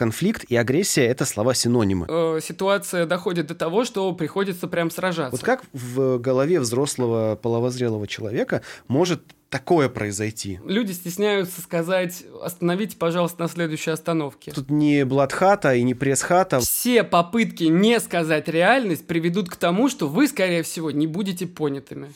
конфликт и агрессия – это слова-синонимы. Э, ситуация доходит до того, что приходится прям сражаться. Вот как в голове взрослого половозрелого человека может такое произойти? Люди стесняются сказать «остановите, пожалуйста, на следующей остановке». Тут не бладхата и не пресс-хата. Все попытки не сказать реальность приведут к тому, что вы, скорее всего, не будете понятыми.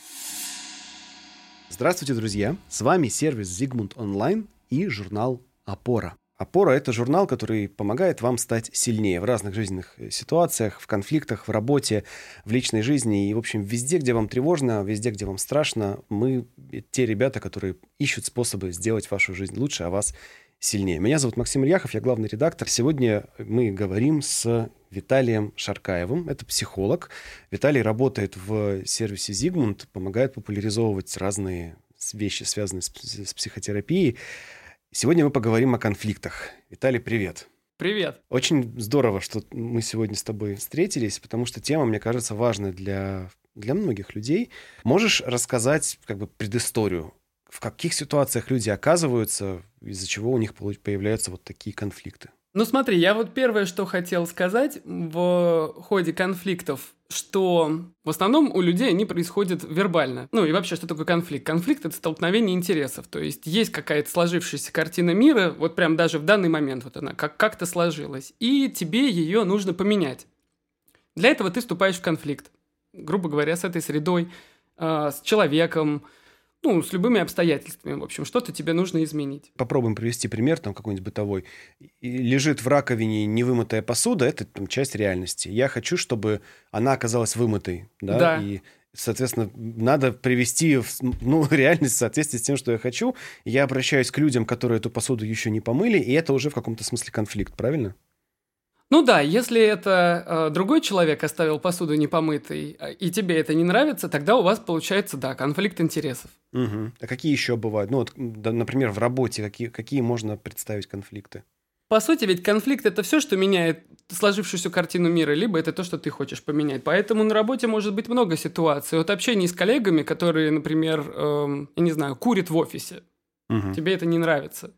Здравствуйте, друзья! С вами сервис Зигмунд Онлайн и журнал «Опора». «Опора» — это журнал, который помогает вам стать сильнее в разных жизненных э, ситуациях, в конфликтах, в работе, в личной жизни и, в общем, везде, где вам тревожно, везде, где вам страшно. Мы те ребята, которые ищут способы сделать вашу жизнь лучше, а вас сильнее. Меня зовут Максим Ильяхов, я главный редактор. Сегодня мы говорим с Виталием Шаркаевым. Это психолог. Виталий работает в сервисе Зигмунд, помогает популяризовывать разные вещи, связанные с, с психотерапией. Сегодня мы поговорим о конфликтах. Виталий, привет. Привет. Очень здорово, что мы сегодня с тобой встретились, потому что тема, мне кажется, важная для, для многих людей. Можешь рассказать как бы предысторию? В каких ситуациях люди оказываются, из-за чего у них появляются вот такие конфликты? Ну смотри, я вот первое, что хотел сказать в ходе конфликтов, что в основном у людей они происходят вербально. Ну и вообще, что такое конфликт? Конфликт — это столкновение интересов. То есть есть какая-то сложившаяся картина мира, вот прям даже в данный момент вот она как- как-то сложилась, и тебе ее нужно поменять. Для этого ты вступаешь в конфликт, грубо говоря, с этой средой, э, с человеком, ну, с любыми обстоятельствами, в общем, что-то тебе нужно изменить. Попробуем привести пример, там, какой-нибудь бытовой. Лежит в раковине невымытая посуда, это там, часть реальности. Я хочу, чтобы она оказалась вымытой, да, Да. и Соответственно, надо привести в, ну, реальность в соответствии с тем, что я хочу. Я обращаюсь к людям, которые эту посуду еще не помыли, и это уже в каком-то смысле конфликт, правильно? Ну да, если это э, другой человек оставил посуду непомытой, э, и тебе это не нравится, тогда у вас получается, да, конфликт интересов. Угу. А какие еще бывают? Ну, вот, да, например, в работе какие, какие можно представить конфликты? По сути, ведь конфликт это все, что меняет сложившуюся картину мира, либо это то, что ты хочешь поменять. Поэтому на работе может быть много ситуаций. От общения с коллегами, которые, например, эм, я не знаю, курят в офисе. Угу. Тебе это не нравится.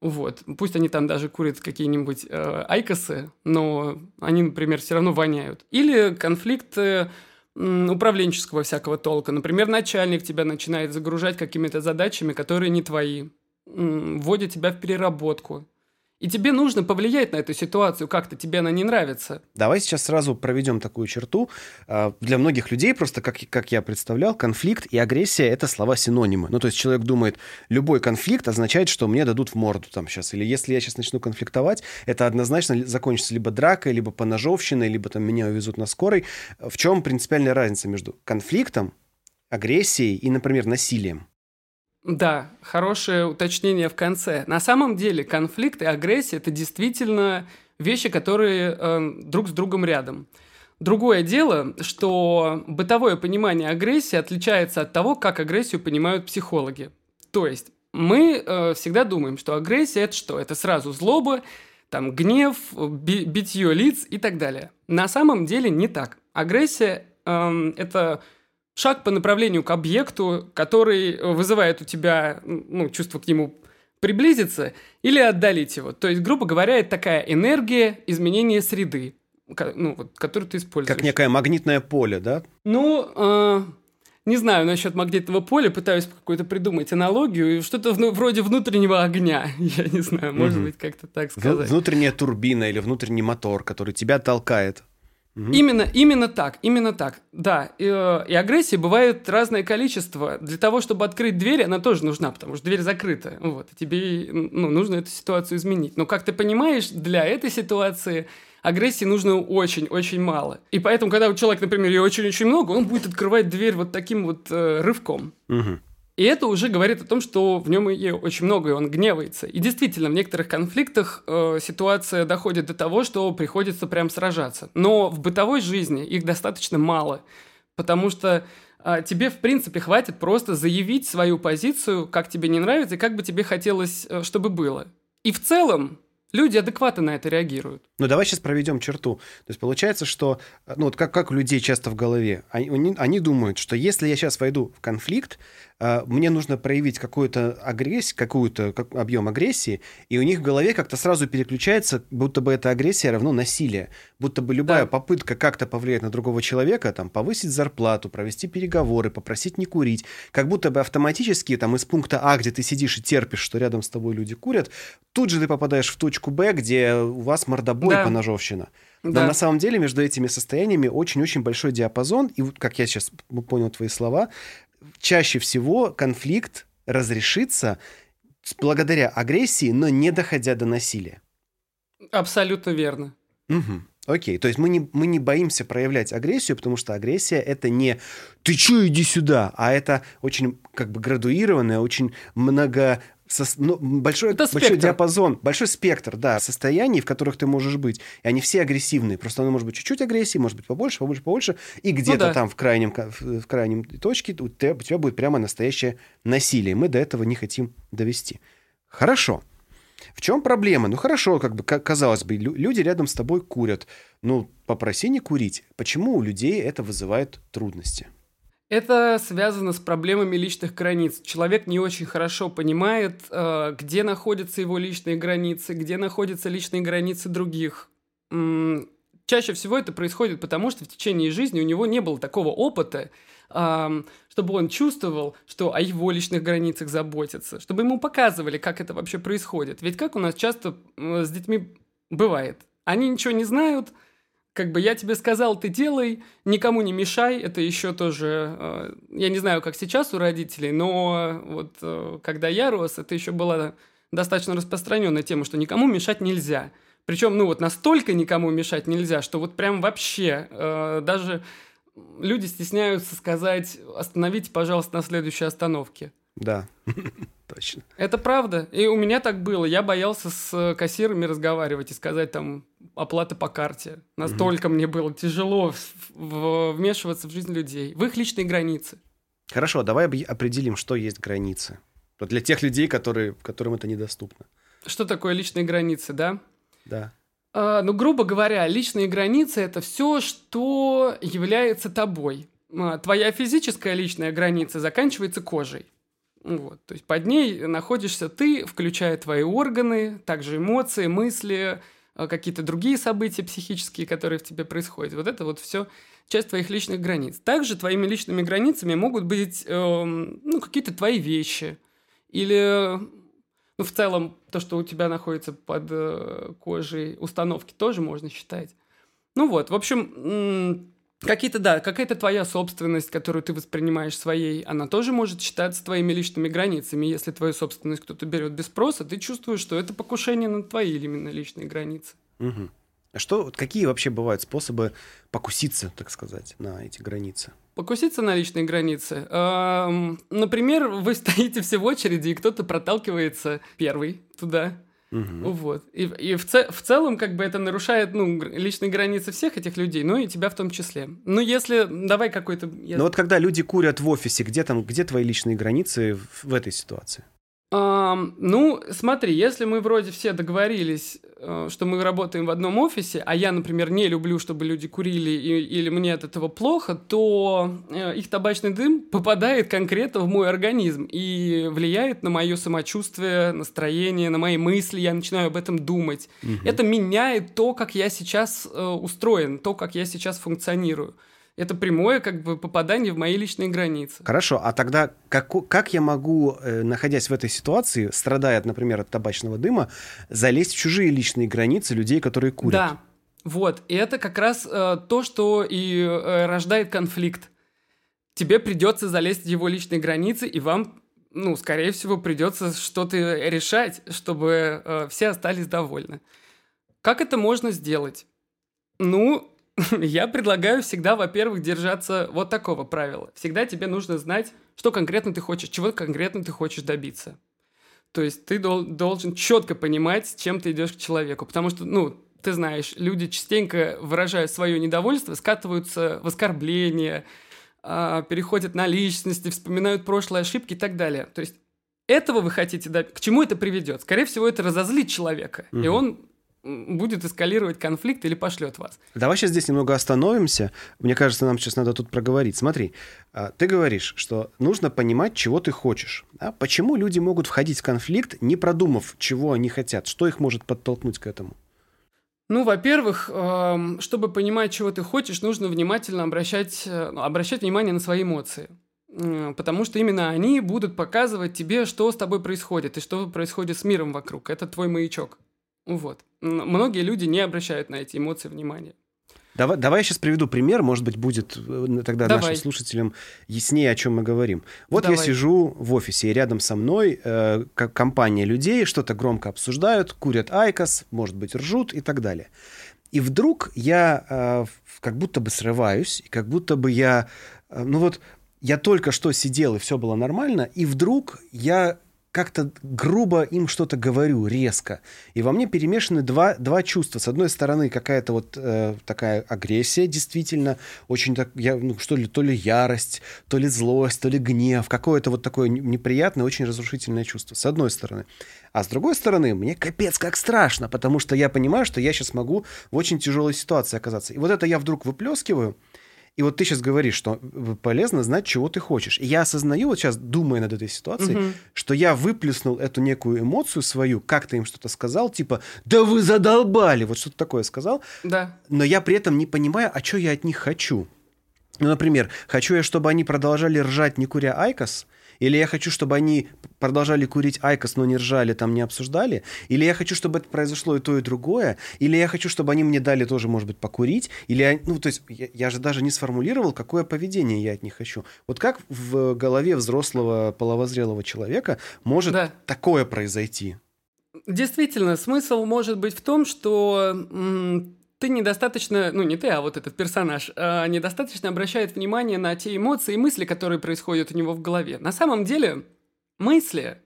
Вот. Пусть они там даже курят какие-нибудь э, айкосы, но они, например, все равно воняют. Или конфликты управленческого всякого толка. Например, начальник тебя начинает загружать какими-то задачами, которые не твои. Вводит тебя в переработку. И тебе нужно повлиять на эту ситуацию как-то, тебе она не нравится. Давай сейчас сразу проведем такую черту. А, Для многих людей, просто как, как я представлял, конфликт и агрессия – это слова-синонимы. Ну, то есть человек думает, любой конфликт означает, что мне дадут в морду там сейчас. Или если я сейчас начну конфликтовать, это однозначно закончится либо дракой, либо поножовщиной, либо там меня увезут на скорой. В чем принципиальная разница между конфликтом, агрессией и, например, насилием? Да, хорошее уточнение в конце. На самом деле конфликт и агрессия это действительно вещи, которые э, друг с другом рядом. Другое дело, что бытовое понимание агрессии отличается от того, как агрессию понимают психологи. То есть мы э, всегда думаем, что агрессия это что? Это сразу злоба, там гнев, би- битье лиц и так далее. На самом деле не так. Агрессия эм, это шаг по направлению к объекту, который э, вызывает у тебя ну, чувство к нему приблизиться или отдалить его. То есть, грубо говоря, это такая энергия изменения среды, ну, вот, которую ты используешь. Как некое магнитное поле, да? Ну, э, не знаю насчет магнитного поля, пытаюсь какую-то придумать аналогию, что-то вну- вроде внутреннего огня, я не знаю, может Мгм. быть, как-то так В- сказать. Внутренняя турбина или внутренний мотор, который тебя толкает. Именно, именно так, именно так. Да, и, э, и агрессии бывает разное количество. Для того, чтобы открыть дверь, она тоже нужна, потому что дверь закрыта. Вот, и тебе ну, нужно эту ситуацию изменить. Но, как ты понимаешь, для этой ситуации агрессии нужно очень-очень мало. И поэтому, когда у человека, например, ее очень-очень много, он будет открывать дверь вот таким вот э, рывком. Мгм. И это уже говорит о том, что в нем ее очень много, и он гневается. И действительно, в некоторых конфликтах э, ситуация доходит до того, что приходится прям сражаться. Но в бытовой жизни их достаточно мало, потому что а, тебе, в принципе, хватит просто заявить свою позицию, как тебе не нравится, и как бы тебе хотелось, э, чтобы было. И в целом люди адекватно на это реагируют. Ну, давай сейчас проведем черту. То есть получается, что, ну, вот как, как у людей часто в голове, они, они- думают, что если я сейчас войду в конфликт, э, мне нужно проявить какую-то агрессию, какую-то как, объем агрессии, и у них в голове как-то сразу переключается, будто бы эта агрессия равно насилие, будто бы любая да. попытка как-то повлиять на другого человека, там, повысить зарплату, провести переговоры, попросить не курить, как будто бы автоматически там из пункта А, где ты сидишь и терпишь, что рядом с тобой люди курят, тут же ты попадаешь в точку Б, где у вас мордобой да. поножовщина. Но да. на самом деле между этими состояниями очень-очень большой диапазон. И как я сейчас понял твои слова, чаще всего конфликт разрешится благодаря агрессии, но не доходя до насилия. Абсолютно верно. Угу. Окей, то есть мы не, мы не боимся проявлять агрессию, потому что агрессия это не «ты чё, иди сюда», а это очень как бы градуированная, очень много со, ну, большой, Это большой диапазон, большой спектр, да, состояний, в которых ты можешь быть. И они все агрессивные. Просто оно может быть чуть-чуть агрессии, может быть побольше, побольше, побольше. И ну где-то ну, да. там в крайнем, в, в крайнем точке у тебя, у тебя будет прямо настоящее насилие. Мы до этого не хотим довести. Хорошо. В чем проблема? Ну хорошо, как бы казалось бы, люди рядом с тобой курят. Ну, попроси не курить. Почему у людей это вызывает трудности? Это связано с проблемами личных границ. Человек не очень хорошо понимает, э, где находятся его личные границы, где находятся личные границы других. Чаще всего это происходит потому, что в течение жизни у него не было такого опыта, чтобы он чувствовал, что о его личных границах заботятся, чтобы ему показывали, как это вообще происходит. Ведь как у нас часто с детьми бывает, они ничего не знают, как бы я тебе сказал, ты делай, никому не мешай. Это еще тоже, э, я не знаю, как сейчас у родителей, но вот э, когда я рос, это еще была достаточно распространенная тема, что никому мешать нельзя. Причем, ну вот настолько никому мешать нельзя, что вот прям вообще э, даже люди стесняются сказать, остановите, пожалуйста, на следующей остановке. Да, точно. Это правда. И у меня так было. Я боялся с кассирами разговаривать и сказать там, оплаты по карте. Настолько угу. мне было тяжело вмешиваться в жизнь людей, в их личные границы. Хорошо, давай определим, что есть границы. Вот для тех людей, которые, которым это недоступно. Что такое личные границы, да? Да. А, ну, грубо говоря, личные границы это все, что является тобой. А, твоя физическая личная граница заканчивается кожей. Вот, то есть под ней находишься ты, включая твои органы, также эмоции, мысли, а, какие-то другие события психические, которые в тебе происходят. Вот это вот все часть твоих личных границ. Также твоими личными границами могут быть э, ну, какие-то твои вещи или ну, в целом то, что у тебя находится под э, кожей установки, тоже можно считать. Ну вот, в общем, Какие-то, да, какая-то твоя собственность, которую ты воспринимаешь своей, она тоже может считаться твоими личными границами. Если твою собственность кто-то берет без спроса, ты чувствуешь, что это покушение на твои именно личные границы. Угу. А что, какие вообще бывают способы покуситься, так сказать, на эти границы? Покуситься на личные границы. Эм, например, вы стоите все в очереди, и кто-то проталкивается первый туда. Угу. Вот. И, и в, ц- в целом, как бы это нарушает ну, личные границы всех этих людей, ну и тебя в том числе. Ну, если. Давай какой-то. Если... Ну вот когда люди курят в офисе, где там, где твои личные границы в, в этой ситуации? Um, ну, смотри, если мы вроде все договорились, uh, что мы работаем в одном офисе, а я, например, не люблю, чтобы люди курили и, или мне от этого плохо, то uh, их табачный дым попадает конкретно в мой организм и влияет на мое самочувствие, настроение, на мои мысли, я начинаю об этом думать. Угу. Это меняет то, как я сейчас uh, устроен, то, как я сейчас функционирую это прямое как бы попадание в мои личные границы. Хорошо, а тогда как, как я могу, э, находясь в этой ситуации, страдая, например, от табачного дыма, залезть в чужие личные границы людей, которые курят? Да, вот, и это как раз э, то, что и э, рождает конфликт. Тебе придется залезть в его личные границы, и вам, ну, скорее всего, придется что-то решать, чтобы э, все остались довольны. Как это можно сделать? Ну, Я предлагаю всегда, во-первых, держаться вот такого правила. Всегда тебе нужно знать, что конкретно ты хочешь, чего конкретно ты хочешь добиться. То есть ты дол- должен четко понимать, с чем ты идешь к человеку. Потому что, ну, ты знаешь, люди частенько, выражая свое недовольство, скатываются в оскорбления, э, переходят на личности, вспоминают прошлые ошибки и так далее. То есть этого вы хотите добиться. К чему это приведет? Скорее всего, это разозлит человека. Угу. И он будет эскалировать конфликт или пошлет вас. Давай сейчас здесь немного остановимся. Мне кажется, нам сейчас надо тут проговорить. Смотри, а, ты говоришь, что нужно понимать, чего ты хочешь. Да? Почему люди могут входить в конфликт, не продумав, чего они хотят? Что их может подтолкнуть к этому? Ну, во-первых, эм, чтобы понимать, чего ты хочешь, нужно внимательно обращать, э, обращать внимание на свои эмоции. Потому что именно они будут показывать тебе, что с тобой происходит и что происходит с миром вокруг. Это твой маячок. Вот. Многие люди не обращают на эти эмоции внимания. Давай, давай я сейчас приведу пример, может быть, будет э, тогда давай. нашим слушателям яснее, о чем мы говорим. Вот давай. я сижу в офисе, и рядом со мной э, компания людей что-то громко обсуждают, курят айкос, может быть, ржут и так далее. И вдруг я э, как будто бы срываюсь, и как будто бы я, э, ну вот, я только что сидел, и все было нормально, и вдруг я как-то грубо им что-то говорю, резко. И во мне перемешаны два, два чувства. С одной стороны, какая-то вот э, такая агрессия, действительно, очень так, я, ну, что ли, то ли ярость, то ли злость, то ли гнев, какое-то вот такое неприятное, очень разрушительное чувство. С одной стороны. А с другой стороны, мне капец как страшно, потому что я понимаю, что я сейчас могу в очень тяжелой ситуации оказаться. И вот это я вдруг выплескиваю, и вот ты сейчас говоришь, что полезно знать, чего ты хочешь. И я осознаю вот сейчас, думая над этой ситуацией, угу. что я выплеснул эту некую эмоцию свою, как-то им что-то сказал, типа, да вы задолбали, вот что-то такое сказал. Да. Но я при этом не понимаю, а что я от них хочу. Ну, например, хочу я, чтобы они продолжали ржать, не куря IQOS – или я хочу, чтобы они продолжали курить IQOS, но не ржали, там не обсуждали? Или я хочу, чтобы это произошло и то, и другое? Или я хочу, чтобы они мне дали тоже, может быть, покурить? Или, ну, то есть я, я же даже не сформулировал, какое поведение я от них хочу. Вот как в голове взрослого половозрелого человека может да. такое произойти? Действительно, смысл может быть в том, что ты недостаточно, ну не ты, а вот этот персонаж, э, недостаточно обращает внимание на те эмоции и мысли, которые происходят у него в голове. На самом деле, мысли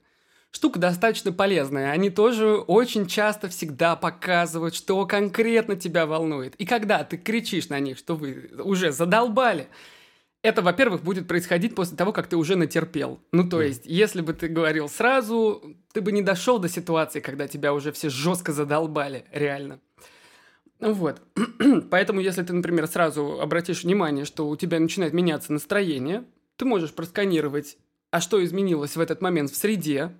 штука достаточно полезная. Они тоже очень часто всегда показывают, что конкретно тебя волнует. И когда ты кричишь на них, что вы уже задолбали, это, во-первых, будет происходить после того, как ты уже натерпел. Ну, то есть, если бы ты говорил сразу, ты бы не дошел до ситуации, когда тебя уже все жестко задолбали, реально. Вот. Поэтому, если ты, например, сразу обратишь внимание, что у тебя начинает меняться настроение, ты можешь просканировать, а что изменилось в этот момент в среде,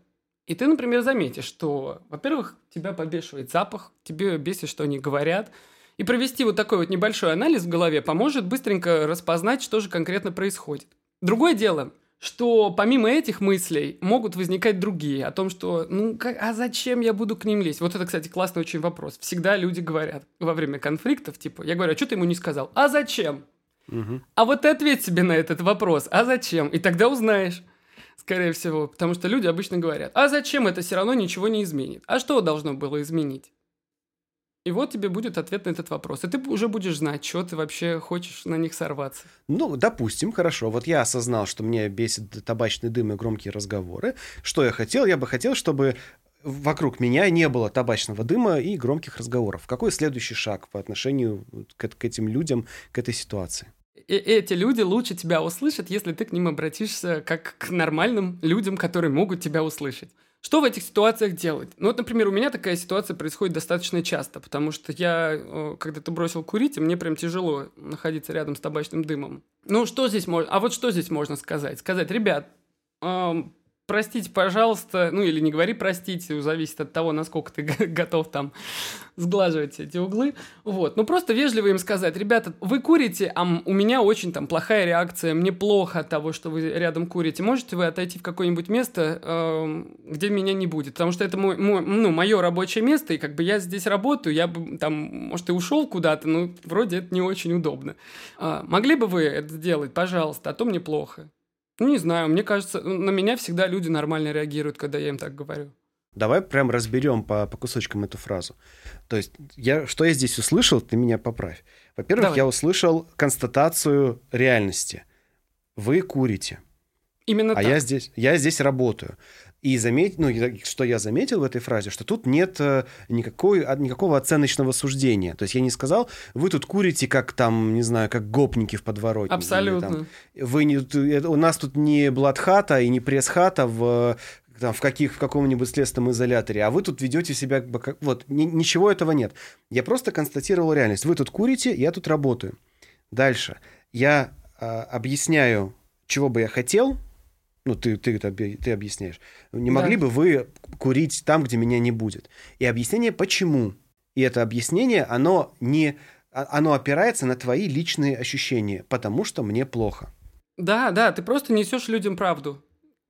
и ты, например, заметишь, что, во-первых, тебя побешивает запах, тебе бесит, что они говорят, и провести вот такой вот небольшой анализ в голове поможет быстренько распознать, что же конкретно происходит. Другое дело, что помимо этих мыслей могут возникать другие, о том, что, ну, как, а зачем я буду к ним лезть? Вот это, кстати, классный очень вопрос. Всегда люди говорят во время конфликтов, типа, я говорю, а что ты ему не сказал? А зачем? Угу. А вот ты ответь себе на этот вопрос, а зачем? И тогда узнаешь, скорее всего, потому что люди обычно говорят, а зачем это все равно ничего не изменит? А что должно было изменить? И вот тебе будет ответ на этот вопрос. И ты уже будешь знать, что ты вообще хочешь на них сорваться. Ну, допустим, хорошо. Вот я осознал, что мне бесит табачный дым и громкие разговоры. Что я хотел? Я бы хотел, чтобы вокруг меня не было табачного дыма и громких разговоров. Какой следующий шаг по отношению к, к этим людям, к этой ситуации? И эти люди лучше тебя услышат, если ты к ним обратишься как к нормальным людям, которые могут тебя услышать. Что в этих ситуациях делать? Ну вот, например, у меня такая ситуация происходит достаточно часто, потому что я когда-то бросил курить, и мне прям тяжело находиться рядом с табачным дымом. Ну что здесь можно? А вот что здесь можно сказать? Сказать, ребят, простите, пожалуйста, ну или не говори простите, зависит от того, насколько ты готов там сглаживать эти углы. Вот, ну просто вежливо им сказать, ребята, вы курите, а у меня очень там плохая реакция, мне плохо от того, что вы рядом курите. Можете вы отойти в какое-нибудь место, э, где меня не будет? Потому что это мой, мой, ну, мое рабочее место, и как бы я здесь работаю, я бы там, может, и ушел куда-то, но вроде это не очень удобно. А, могли бы вы это сделать, пожалуйста, а то мне плохо. Ну, не знаю, мне кажется, на меня всегда люди нормально реагируют, когда я им так говорю. Давай прям разберем по, по кусочкам эту фразу. То есть, я, что я здесь услышал, ты меня поправь. Во-первых, Давай. я услышал констатацию реальности. Вы курите. Именно а так. я здесь, я здесь работаю. И заметь, ну, что я заметил в этой фразе, что тут нет э, никакой, никакого оценочного суждения. То есть я не сказал, вы тут курите, как там, не знаю, как гопники в подворотне. Абсолютно. Или, там, вы не, у нас тут не бладхата и не пресс-хата в там, в, каких, в каком-нибудь следственном изоляторе, а вы тут ведете себя как... Вот, ни, ничего этого нет. Я просто констатировал реальность. Вы тут курите, я тут работаю. Дальше. Я э, объясняю, чего бы я хотел, ну, ты, ты, ты, объясняешь. Не да. могли бы вы курить там, где меня не будет? И объяснение почему. И это объяснение, оно не... А, оно опирается на твои личные ощущения, потому что мне плохо. Да, да, ты просто несешь людям правду.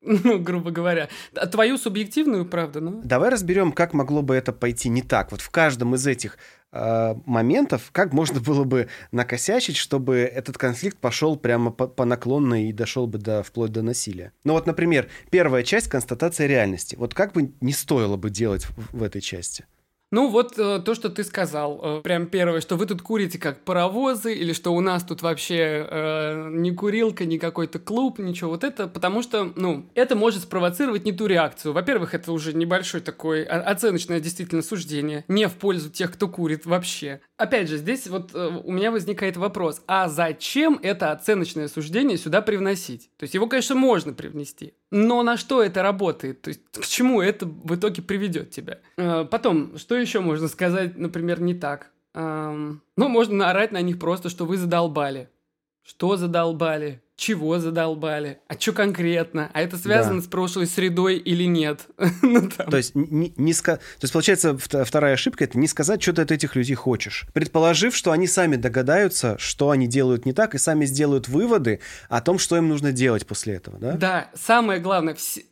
Ну, грубо говоря. Твою субъективную правду, ну. Давай разберем, как могло бы это пойти не так. Вот в каждом из этих э, моментов, как можно было бы накосячить, чтобы этот конфликт пошел прямо по, по наклонной и дошел бы до, вплоть до насилия. Ну вот, например, первая часть — констатация реальности. Вот как бы не стоило бы делать в, в этой части? Ну, вот э, то, что ты сказал. Э, прям первое, что вы тут курите как паровозы, или что у нас тут вообще э, не курилка, не какой-то клуб, ничего. Вот это потому что, ну, это может спровоцировать не ту реакцию. Во-первых, это уже небольшой такой оценочное действительно суждение, не в пользу тех, кто курит вообще. Опять же, здесь вот э, у меня возникает вопрос, а зачем это оценочное суждение сюда привносить? То есть его, конечно, можно привнести, но на что это работает? То есть к чему это в итоге приведет тебя? Э, потом, что еще можно сказать, например, не так? Эм, ну, можно наорать на них просто, что вы задолбали. Что задолбали? Чего задолбали? А что конкретно? А это связано да. с прошлой средой или нет? ну, То есть не, не ска... То есть получается вторая ошибка это не сказать, что ты от этих людей хочешь, предположив, что они сами догадаются, что они делают не так, и сами сделают выводы о том, что им нужно делать после этого, да? Да. Самое главное, все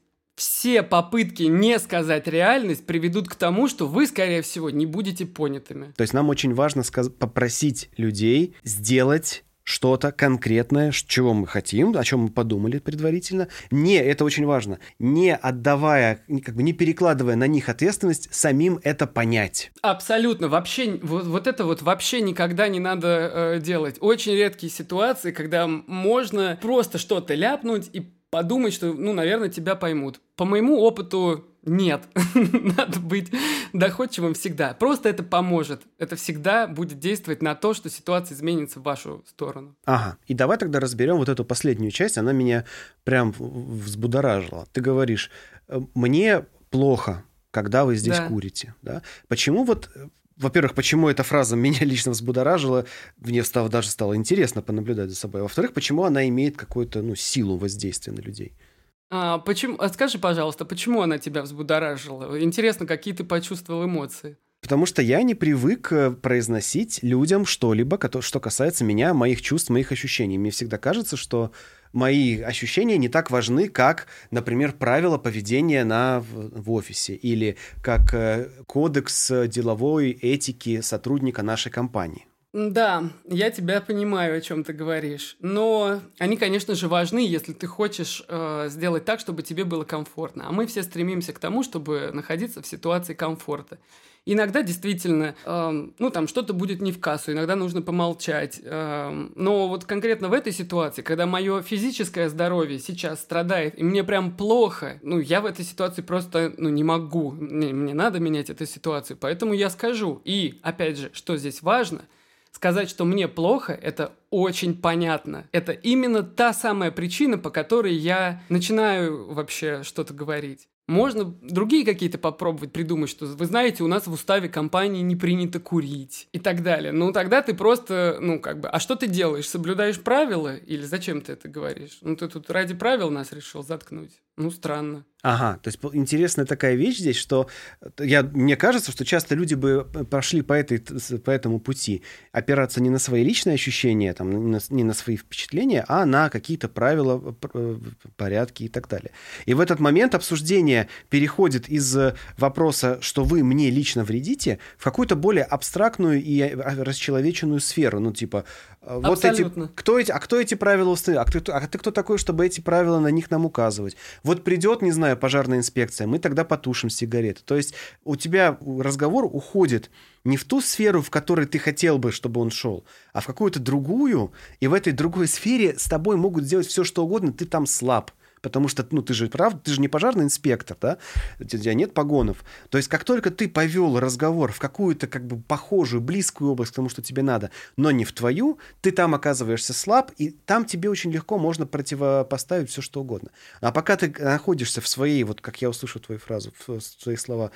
все попытки не сказать реальность приведут к тому, что вы, скорее всего, не будете понятыми. То есть нам очень важно сказ- попросить людей сделать что-то конкретное, чего мы хотим, о чем мы подумали предварительно. Не, это очень важно, не отдавая, как бы не перекладывая на них ответственность, самим это понять. Абсолютно. Вообще, вот, вот это вот вообще никогда не надо э, делать. Очень редкие ситуации, когда можно просто что-то ляпнуть и подумать, что, ну, наверное, тебя поймут. По моему опыту нет. Надо быть доходчивым всегда. Просто это поможет. Это всегда будет действовать на то, что ситуация изменится в вашу сторону. Ага. И давай тогда разберем вот эту последнюю часть. Она меня прям взбудоражила. Ты говоришь, «Э, мне плохо, когда вы здесь да. курите. Да? Почему вот во-первых, почему эта фраза меня лично взбудоражила, мне стало, даже стало интересно понаблюдать за собой. Во-вторых, почему она имеет какую-то ну, силу воздействия на людей. А, почему, а скажи, пожалуйста, почему она тебя взбудоражила? Интересно, какие ты почувствовал эмоции? Потому что я не привык э, произносить людям что-либо, что касается меня, моих чувств, моих ощущений. Мне всегда кажется, что мои ощущения не так важны, как, например, правила поведения на, в, офисе или как э, кодекс деловой этики сотрудника нашей компании. Да, я тебя понимаю, о чем ты говоришь. Но они, конечно же, важны, если ты хочешь э, сделать так, чтобы тебе было комфортно. А мы все стремимся к тому, чтобы находиться в ситуации комфорта. Иногда действительно, э, ну там что-то будет не в кассу, иногда нужно помолчать. Э, но вот конкретно в этой ситуации, когда мое физическое здоровье сейчас страдает, и мне прям плохо, ну я в этой ситуации просто ну, не могу. Мне, мне надо менять эту ситуацию, поэтому я скажу. И опять же, что здесь важно – Сказать, что мне плохо, это очень понятно. Это именно та самая причина, по которой я начинаю вообще что-то говорить. Можно другие какие-то попробовать придумать, что вы знаете, у нас в уставе компании не принято курить и так далее. Ну, тогда ты просто, ну, как бы, а что ты делаешь? Соблюдаешь правила или зачем ты это говоришь? Ну, ты тут ради правил нас решил заткнуть. Ну, странно. Ага, то есть интересная такая вещь здесь, что я, мне кажется, что часто люди бы пошли по, этой, по этому пути, опираться не на свои личные ощущения, там, не, на, не на свои впечатления, а на какие-то правила, э, порядки и так далее. И в этот момент обсуждение переходит из вопроса, что вы мне лично вредите, в какую-то более абстрактную и э, расчеловеченную сферу. Ну, типа, э, вот Абсолютно. эти, кто эти, а кто эти правила установил? А, кто, а ты кто такой, чтобы эти правила на них нам указывать? Вот придет, не знаю, знаю, пожарная инспекция, мы тогда потушим сигареты. То есть у тебя разговор уходит не в ту сферу, в которой ты хотел бы, чтобы он шел, а в какую-то другую, и в этой другой сфере с тобой могут сделать все, что угодно, ты там слаб. Потому что, ну, ты же, правда, ты же не пожарный инспектор, да, у тебя нет погонов. То есть, как только ты повел разговор в какую-то, как бы, похожую, близкую область к тому, что тебе надо, но не в твою, ты там оказываешься слаб, и там тебе очень легко можно противопоставить все, что угодно. А пока ты находишься в своей, вот как я услышу твою фразу, в свои слова,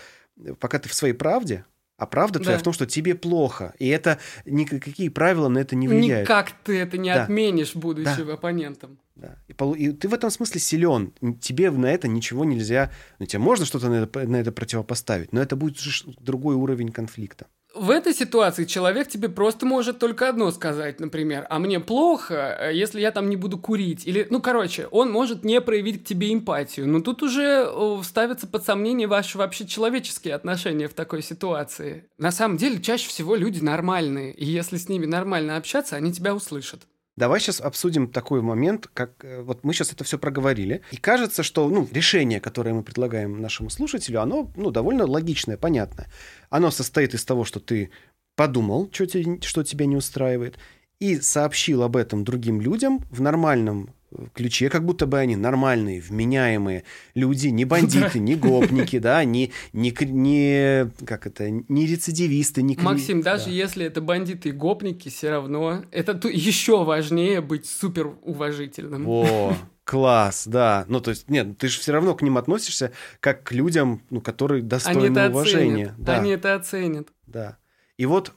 пока ты в своей правде, а правда твоя да. в том, что тебе плохо. И это никакие правила на это не влияют. Никак ты это не да. отменишь, будучи да. оппонентом. Да. И, и ты в этом смысле силен. Тебе на это ничего нельзя. Ну, тебе можно что-то на это, на это противопоставить, но это будет другой уровень конфликта в этой ситуации человек тебе просто может только одно сказать, например, а мне плохо, э, если я там не буду курить. Или, ну, короче, он может не проявить к тебе эмпатию. Но тут уже ставится под сомнение ваши вообще человеческие отношения в такой ситуации. На самом деле, чаще всего люди нормальные. И если с ними нормально общаться, они тебя услышат. Давай сейчас обсудим такой момент, как э, вот мы сейчас это все проговорили, и кажется, что ну, решение, которое мы предлагаем нашему слушателю, оно ну, довольно логичное, понятное. Оно состоит из того, что ты подумал, что, тебе, что тебя не устраивает, и сообщил об этом другим людям в нормальном ключе, как будто бы они нормальные, вменяемые люди, не бандиты, не гопники, да, не, не, не, как это, не рецидивисты, не... Максим, даже если это бандиты и гопники, все равно это еще важнее быть супер уважительным. О, класс, да. Ну, то есть, нет, ты же все равно к ним относишься как к людям, ну, которые достойны Они уважения. Оценят. Да. Они это оценят. Да. И вот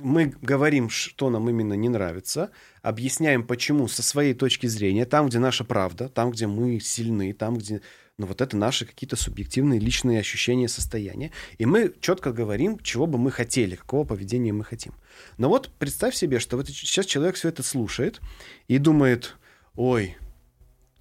мы говорим, что нам именно не нравится, объясняем, почему со своей точки зрения, там, где наша правда, там, где мы сильны, там, где ну, вот это наши какие-то субъективные личные ощущения, состояния. И мы четко говорим, чего бы мы хотели, какого поведения мы хотим. Но вот представь себе, что вот сейчас человек все это слушает и думает, ой,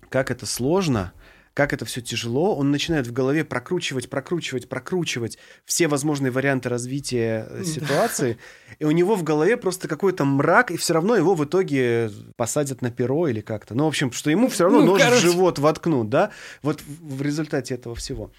как это сложно, как это все тяжело, он начинает в голове прокручивать, прокручивать, прокручивать все возможные варианты развития э, ситуации, и у него в голове просто какой-то мрак, и все равно его в итоге посадят на перо или как-то. Ну, в общем, что ему все равно ну, нож короче... в живот воткнут, да, вот в результате этого всего.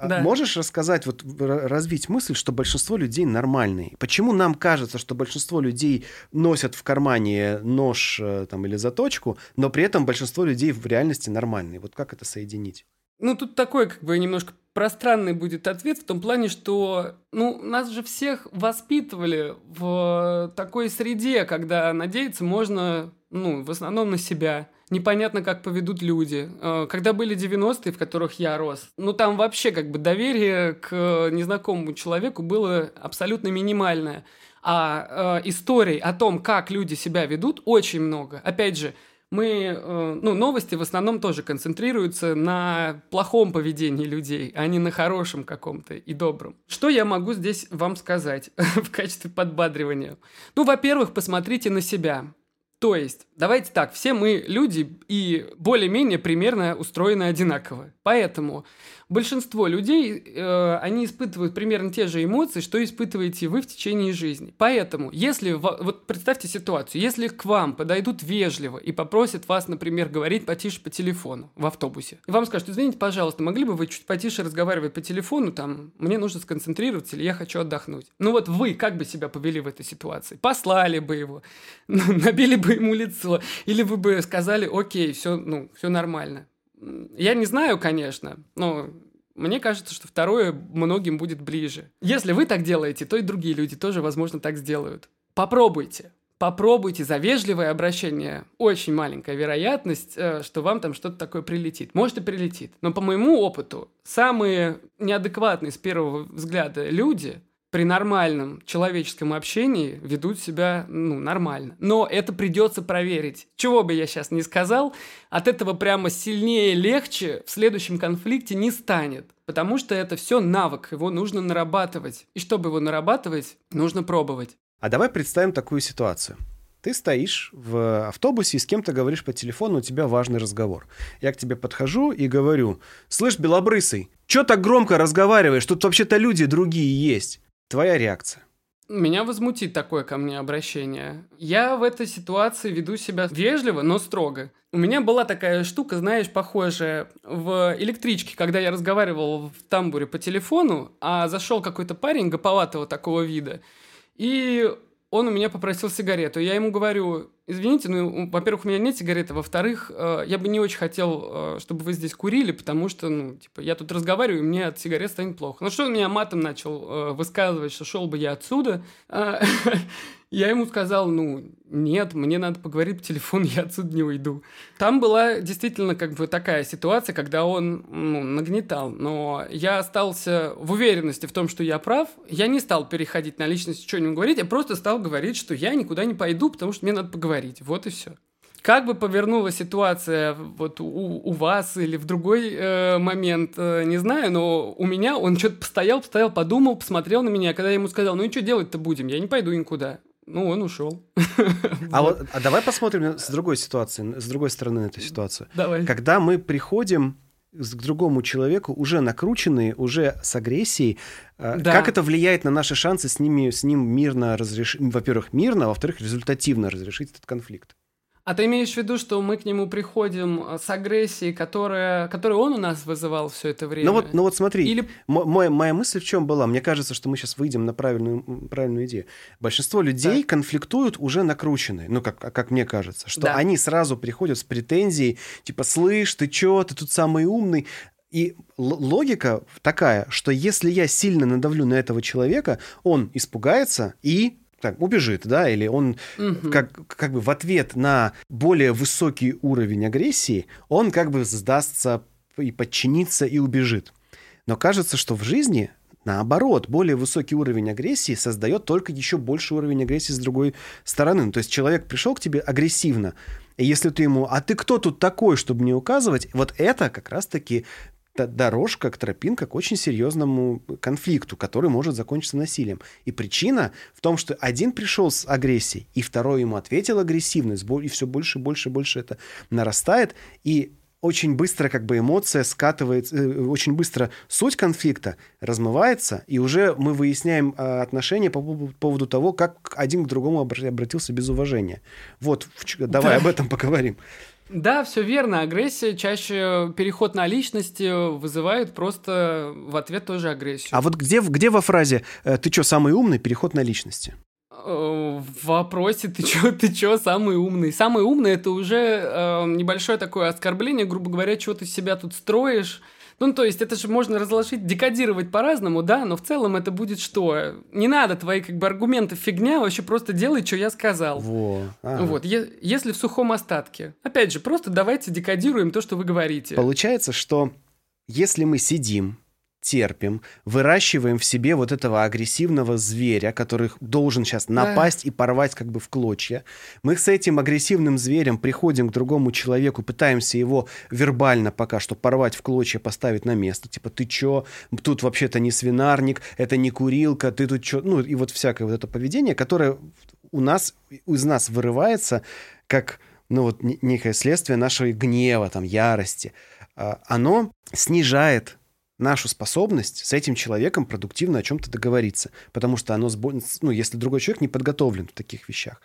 А да. Можешь рассказать, вот развить мысль, что большинство людей нормальные? Почему нам кажется, что большинство людей носят в кармане нож э, там, или заточку, но при этом большинство людей в реальности нормальные? Вот как это соединить? Ну, тут такой, как бы, немножко пространный будет ответ в том плане, что, ну, нас же всех воспитывали в такой среде, когда надеяться можно, ну, в основном на себя непонятно, как поведут люди. Э, когда были 90-е, в которых я рос, ну там вообще как бы доверие к незнакомому человеку было абсолютно минимальное. А э, историй о том, как люди себя ведут, очень много. Опять же, мы, э, ну, новости в основном тоже концентрируются на плохом поведении людей, а не на хорошем каком-то и добром. Что я могу здесь вам сказать в качестве подбадривания? Ну, во-первых, посмотрите на себя. То есть, давайте так, все мы люди и более-менее примерно устроены одинаково. Поэтому большинство людей, э, они испытывают примерно те же эмоции, что испытываете вы в течение жизни. Поэтому, если, вот представьте ситуацию, если к вам подойдут вежливо и попросят вас, например, говорить потише по телефону в автобусе, и вам скажут, извините, пожалуйста, могли бы вы чуть потише разговаривать по телефону, там, мне нужно сконцентрироваться или я хочу отдохнуть. Ну вот вы как бы себя повели в этой ситуации? Послали бы его, набили бы ему лицо, или вы бы сказали, окей, все, ну, все нормально. Я не знаю, конечно, но мне кажется, что второе многим будет ближе. Если вы так делаете, то и другие люди тоже, возможно, так сделают. Попробуйте. Попробуйте за вежливое обращение. Очень маленькая вероятность, э, что вам там что-то такое прилетит. Может и прилетит. Но по моему опыту, самые неадекватные с первого взгляда люди при нормальном человеческом общении ведут себя ну, нормально. Но это придется проверить. Чего бы я сейчас не сказал, от этого прямо сильнее, легче в следующем конфликте не станет. Потому что это все навык, его нужно нарабатывать. И чтобы его нарабатывать, нужно пробовать. А давай представим такую ситуацию. Ты стоишь в автобусе и с кем-то говоришь по телефону, у тебя важный разговор. Я к тебе подхожу и говорю, слышь, белобрысый, что так громко разговариваешь? Тут вообще-то люди другие есть. Твоя реакция? Меня возмутит такое ко мне обращение. Я в этой ситуации веду себя вежливо, но строго. У меня была такая штука, знаешь, похожая в электричке, когда я разговаривал в тамбуре по телефону, а зашел какой-то парень гоповатого такого вида, и он у меня попросил сигарету. Я ему говорю, извините, ну, во-первых, у меня нет сигареты, во-вторых, э, я бы не очень хотел, э, чтобы вы здесь курили, потому что, ну, типа, я тут разговариваю, и мне от сигарет станет плохо. Ну, что он меня матом начал э, высказывать, что шел бы я отсюда. Я ему сказал, ну, нет, мне надо поговорить по телефону, я отсюда не уйду. Там была действительно как бы такая ситуация, когда он ну, нагнетал, но я остался в уверенности в том, что я прав. Я не стал переходить на личность, что-нибудь говорить, я просто стал говорить, что я никуда не пойду, потому что мне надо поговорить. Вот и все. Как бы повернула ситуация вот у, у вас или в другой э, момент, э, не знаю, но у меня он что-то постоял, постоял, подумал, посмотрел на меня, когда я ему сказал, ну и что делать-то будем, я не пойду никуда. Ну, он ушел. А вот а давай посмотрим с другой ситуации, с другой стороны эту ситуацию. Давай. Когда мы приходим к другому человеку, уже накрученные, уже с агрессией, э, да. как это влияет на наши шансы с, ними, с ним мирно разрешить, во-первых, мирно, а во-вторых, результативно разрешить этот конфликт? А ты имеешь в виду, что мы к нему приходим э, с агрессией, которая, которую он у нас вызывал все это время? Ну вот, ну вот смотри, Или... моя, моя мысль в чем была? Мне кажется, что мы сейчас выйдем на правильную, правильную идею. Большинство людей да. конфликтуют уже накрученные, ну как, как мне кажется, что да. они сразу приходят с претензией, типа, слышь, ты чё, ты тут самый умный. И логика такая, что если я сильно надавлю на этого человека, он испугается и так, убежит, да, или он угу. как, как бы в ответ на более высокий уровень агрессии, он как бы сдастся и подчинится и убежит. Но кажется, что в жизни наоборот, более высокий уровень агрессии создает только еще больший уровень агрессии с другой стороны. Ну, то есть человек пришел к тебе агрессивно, и если ты ему, а ты кто тут такой, чтобы мне указывать, вот это как раз-таки дорожка, к тропинка к очень серьезному конфликту, который может закончиться насилием. И причина в том, что один пришел с агрессией, и второй ему ответил агрессивно, и все больше, больше, больше это нарастает, и очень быстро как бы эмоция скатывается, э, очень быстро суть конфликта размывается, и уже мы выясняем а, отношения по поводу того, как один к другому обратился без уважения. Вот, давай об этом поговорим. Да, все верно. Агрессия чаще переход на личности вызывает просто в ответ тоже агрессию. А вот где, где во фразе э, «ты что, самый умный?» переход на личности? Э, в вопросе ты чё, ты чё самый умный? Самый умный это уже э, небольшое такое оскорбление, грубо говоря, чего ты себя тут строишь ну, то есть это же можно разложить, декодировать по-разному, да, но в целом это будет что? Не надо твои как бы аргументы фигня, вообще просто делай, что я сказал. Во. Ага. Вот, е- если в сухом остатке. Опять же, просто давайте декодируем то, что вы говорите. Получается, что если мы сидим терпим, выращиваем в себе вот этого агрессивного зверя, который должен сейчас напасть да. и порвать как бы в клочья. Мы с этим агрессивным зверем приходим к другому человеку, пытаемся его вербально пока что порвать в клочья, поставить на место. Типа, ты чё? Тут вообще-то не свинарник, это не курилка, ты тут чё? Ну, и вот всякое вот это поведение, которое у нас, из нас вырывается как, ну, вот некое следствие нашего гнева, там, ярости. А, оно снижает нашу способность с этим человеком продуктивно о чем-то договориться. Потому что оно, ну, если другой человек не подготовлен в таких вещах,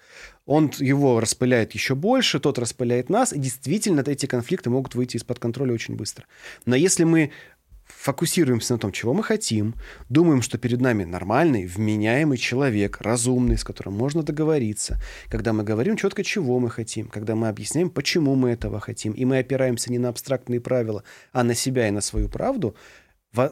он его распыляет еще больше, тот распыляет нас, и действительно эти конфликты могут выйти из-под контроля очень быстро. Но если мы фокусируемся на том, чего мы хотим, думаем, что перед нами нормальный, вменяемый человек, разумный, с которым можно договориться, когда мы говорим четко, чего мы хотим, когда мы объясняем, почему мы этого хотим, и мы опираемся не на абстрактные правила, а на себя и на свою правду,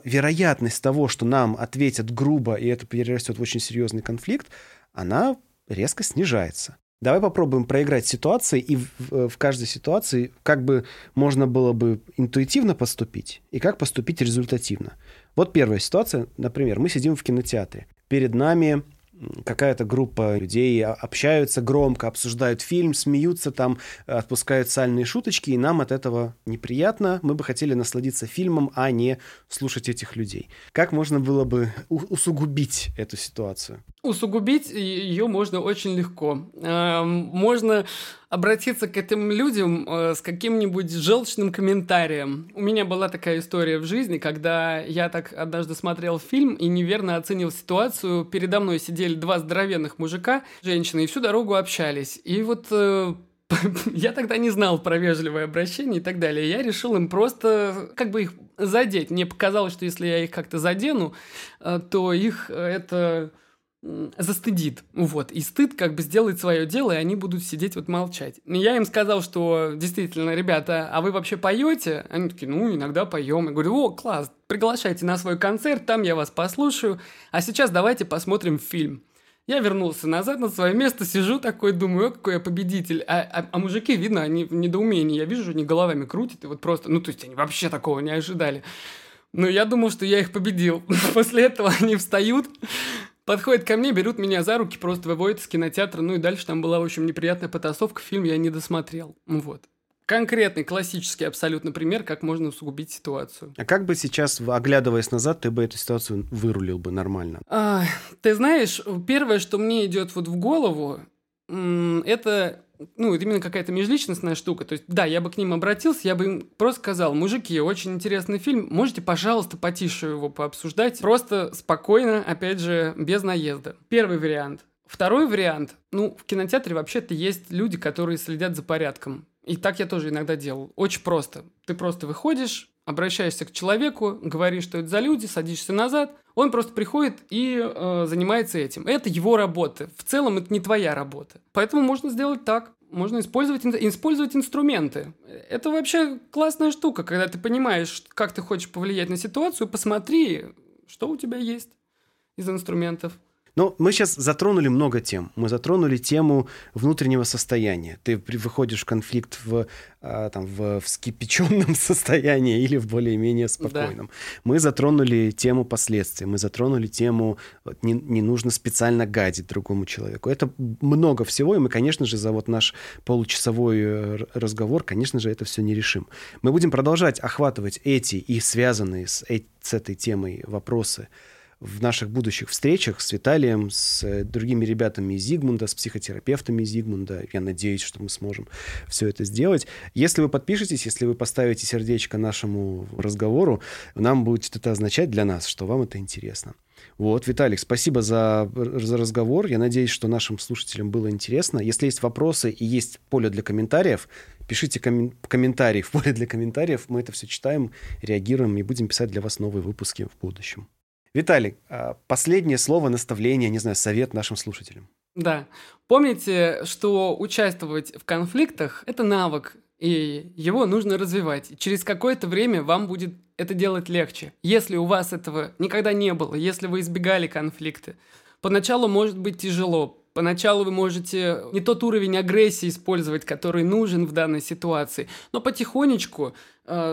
вероятность того, что нам ответят грубо, и это перерастет в очень серьезный конфликт, она резко снижается. Давай попробуем проиграть ситуации, и в, в каждой ситуации как бы можно было бы интуитивно поступить, и как поступить результативно. Вот первая ситуация, например, мы сидим в кинотеатре. Перед нами какая-то группа людей общаются громко, обсуждают фильм, смеются там, отпускают сальные шуточки, и нам от этого неприятно. Мы бы хотели насладиться фильмом, а не слушать этих людей. Как можно было бы усугубить эту ситуацию? Усугубить ее можно очень легко. Эм, можно обратиться к этим людям э, с каким-нибудь желчным комментарием. У меня была такая история в жизни, когда я так однажды смотрел фильм и неверно оценил ситуацию. Передо мной сидели два здоровенных мужика, женщины, и всю дорогу общались. И вот э, я тогда не знал про вежливое обращение и так далее. Я решил им просто как бы их задеть. Мне показалось, что если я их как-то задену, э, то их это застыдит. Вот. И стыд как бы сделает свое дело, и они будут сидеть вот молчать. Я им сказал, что действительно, ребята, а вы вообще поете? Они такие, ну, иногда поем. Я говорю, о, класс, приглашайте на свой концерт, там я вас послушаю. А сейчас давайте посмотрим фильм. Я вернулся назад на свое место, сижу такой, думаю, какой я победитель. А, а, а мужики, видно, они в недоумении. Я вижу, они головами крутят, и вот просто, ну, то есть они вообще такого не ожидали. Но я думал, что я их победил. После этого они встают, подходят ко мне, берут меня за руки, просто выводят из кинотеатра. Ну и дальше там была, в общем, неприятная потасовка. Фильм я не досмотрел. Вот. Конкретный, классический абсолютно пример, как можно усугубить ситуацию. А как бы сейчас, оглядываясь назад, ты бы эту ситуацию вырулил бы нормально? А, ты знаешь, первое, что мне идет вот в голову, это ну, именно какая-то межличностная штука. То есть, да, я бы к ним обратился, я бы им просто сказал, мужики, очень интересный фильм, можете, пожалуйста, потише его пообсуждать, просто спокойно, опять же, без наезда. Первый вариант. Второй вариант, ну, в кинотеатре вообще-то есть люди, которые следят за порядком. И так я тоже иногда делал. Очень просто. Ты просто выходишь, обращаешься к человеку, говоришь, что это за люди, садишься назад, он просто приходит и э, занимается этим. Это его работа. В целом это не твоя работа. Поэтому можно сделать так. Можно использовать, использовать инструменты. Это вообще классная штука, когда ты понимаешь, как ты хочешь повлиять на ситуацию, посмотри, что у тебя есть из инструментов. Но мы сейчас затронули много тем. Мы затронули тему внутреннего состояния. Ты выходишь в конфликт в, а, там, в вскипяченном состоянии или в более-менее спокойном. Да. Мы затронули тему последствий. Мы затронули тему не, не нужно специально гадить другому человеку. Это много всего, и мы, конечно же, за вот наш получасовой э, разговор, конечно же, это все не решим. Мы будем продолжать охватывать эти и связанные с, с этой темой вопросы в наших будущих встречах с Виталием, с э, другими ребятами из Зигмунда, с психотерапевтами Зигмунда. Я надеюсь, что мы сможем все это сделать. Если вы подпишетесь, если вы поставите сердечко нашему разговору, нам будет это означать для нас, что вам это интересно. Вот, Виталик, спасибо за, за разговор. Я надеюсь, что нашим слушателям было интересно. Если есть вопросы и есть поле для комментариев, пишите ком- комментарии в поле для комментариев. Мы это все читаем, реагируем и будем писать для вас новые выпуски в будущем. Виталий, а, последнее слово, наставление, не знаю, совет нашим слушателям. Да. Помните, что участвовать в конфликтах – это навык, и его нужно развивать. через какое-то время вам будет это делать легче. Если у вас этого никогда не было, если вы избегали конфликты, поначалу может быть тяжело, Поначалу вы можете не тот уровень агрессии использовать, который нужен в данной ситуации, но потихонечку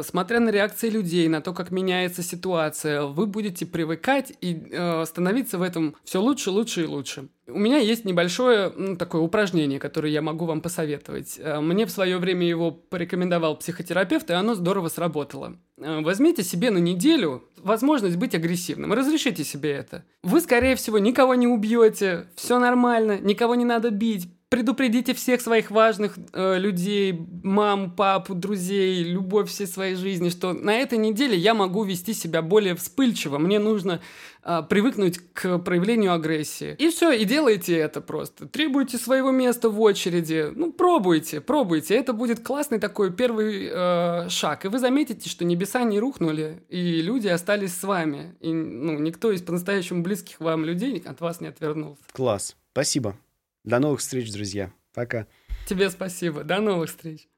смотря на реакции людей, на то, как меняется ситуация, вы будете привыкать и э, становиться в этом все лучше, лучше и лучше. У меня есть небольшое ну, такое упражнение, которое я могу вам посоветовать. Э, мне в свое время его порекомендовал психотерапевт, и оно здорово сработало. Э, возьмите себе на неделю возможность быть агрессивным. Разрешите себе это. Вы, скорее всего, никого не убьете, все нормально, никого не надо бить предупредите всех своих важных э, людей, мам, папу, друзей, любовь всей своей жизни, что на этой неделе я могу вести себя более вспыльчиво. Мне нужно э, привыкнуть к проявлению агрессии. И все, и делайте это просто. Требуйте своего места в очереди. Ну, пробуйте, пробуйте. Это будет классный такой первый э, шаг. И вы заметите, что небеса не рухнули, и люди остались с вами. И ну, никто из по-настоящему близких вам людей от вас не отвернулся. Класс. Спасибо. До новых встреч, друзья. Пока. Тебе спасибо. До новых встреч.